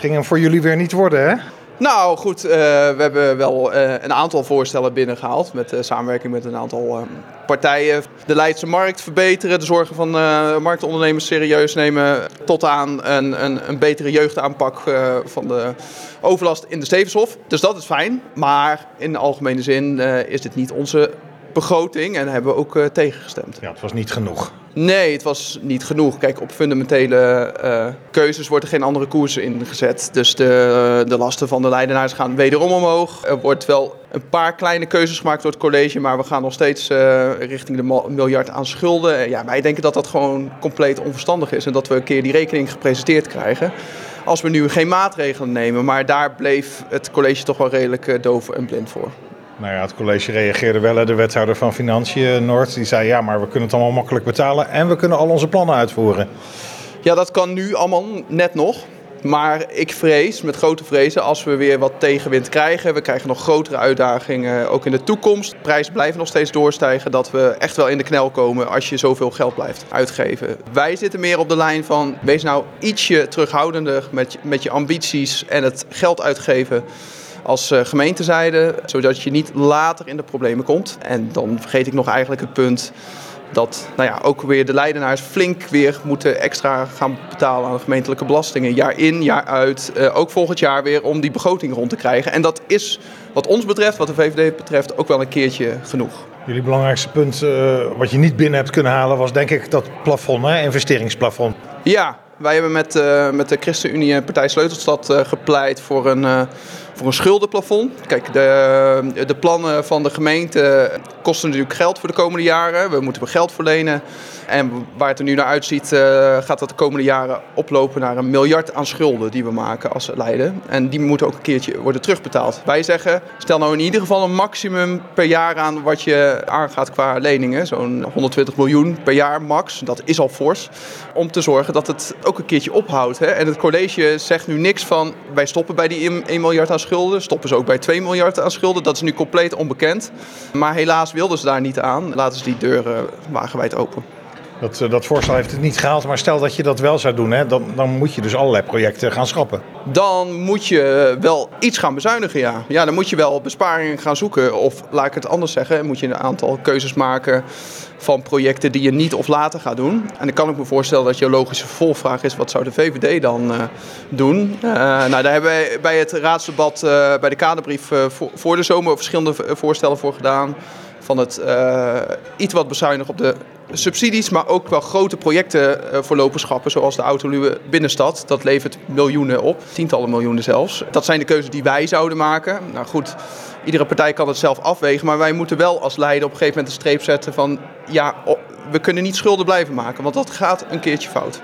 ging voor jullie weer niet worden, hè? Nou goed, uh, we hebben wel uh, een aantal voorstellen binnengehaald met uh, samenwerking met een aantal partijen. De Leidse markt verbeteren, de zorgen van marktondernemers serieus nemen, tot aan een, een, een betere jeugdaanpak van de overlast in de Stevenshof. Dus dat is fijn, maar in de algemene zin is dit niet onze begroting en hebben we ook tegengestemd. Ja, het was niet genoeg. Nee, het was niet genoeg. Kijk, op fundamentele uh, keuzes wordt er geen andere koers ingezet. Dus de, de lasten van de Leidenaars gaan wederom omhoog. Er wordt wel een paar kleine keuzes gemaakt door het college, maar we gaan nog steeds uh, richting de miljard aan schulden. Ja, wij denken dat dat gewoon compleet onverstandig is en dat we een keer die rekening gepresenteerd krijgen. Als we nu geen maatregelen nemen, maar daar bleef het college toch wel redelijk doof en blind voor. Nou ja, het college reageerde wel. De wethouder van Financiën, Noord, die zei ja, maar we kunnen het allemaal makkelijk betalen en we kunnen al onze plannen uitvoeren. Ja, dat kan nu allemaal net nog. Maar ik vrees, met grote vrezen, als we weer wat tegenwind krijgen, we krijgen nog grotere uitdagingen ook in de toekomst. De prijzen blijven nog steeds doorstijgen, dat we echt wel in de knel komen als je zoveel geld blijft uitgeven. Wij zitten meer op de lijn van, wees nou ietsje terughoudender met, met je ambities en het geld uitgeven als eh, gemeentezijde, zodat je niet later in de problemen komt. En dan vergeet ik nog eigenlijk het punt dat nou ja, ook weer de Leidenaars flink weer moeten extra gaan betalen aan de gemeentelijke belastingen. Jaar in, jaar uit. Uh, ook volgend jaar weer om die begroting rond te krijgen. En dat is wat ons betreft, wat de VVD betreft, ook wel een keertje genoeg. Jullie belangrijkste punt uh, wat je niet binnen hebt kunnen halen was denk ik dat plafond, hè? investeringsplafond. Ja, wij hebben met, uh, met de ChristenUnie en Partij Sleutelstad gepleit voor een voor een schuldenplafond. Kijk, de, de plannen van de gemeente kosten natuurlijk geld voor de komende jaren. We moeten geld verlenen. En waar het er nu naar uitziet, uh, gaat dat de komende jaren oplopen naar een miljard aan schulden die we maken als Leiden. En die moeten ook een keertje worden terugbetaald. Wij zeggen, stel nou in ieder geval een maximum per jaar aan wat je aangaat qua leningen. Zo'n 120 miljoen per jaar max. Dat is al fors. Om te zorgen dat het ook een keertje ophoudt. Hè? En het college zegt nu niks van, wij stoppen bij die 1 miljard aan schulden. Stoppen ze ook bij 2 miljard aan schulden. Dat is nu compleet onbekend. Maar helaas wilden ze daar niet aan. Laten ze die deuren wagenwijd open. Dat, eh, dat voorstel heeft het niet gehaald. Maar stel dat je dat wel zou doen, hè, dan, dan moet je dus allerlei projecten gaan schrappen. Dan moet je wel iets gaan bezuinigen, ja. Ja, dan moet je wel besparingen gaan zoeken. Of laat ik het anders zeggen, moet je een aantal keuzes maken van projecten die je niet of later gaat doen. En dan kan ik me voorstellen dat je logische vervolgvraag is: wat zou de VVD dan uh, doen? Nou, daar hebben wij bij het raadsdebat bij de kaderbrief voor, de zomer verschillende voorstellen voor gedaan. Van het iets wat bezuinigen op de subsidies, maar ook wel grote projecten uh, voor loperschappen, zoals de Autoluwe Binnenstad. Dat levert miljoenen op, tientallen miljoenen zelfs. Dat zijn de keuzes die wij zouden maken. Nou goed, iedere partij kan het zelf afwegen, maar wij moeten wel als leider op een gegeven moment een streep zetten van ja, we kunnen niet schulden blijven maken, want dat gaat een keertje fout.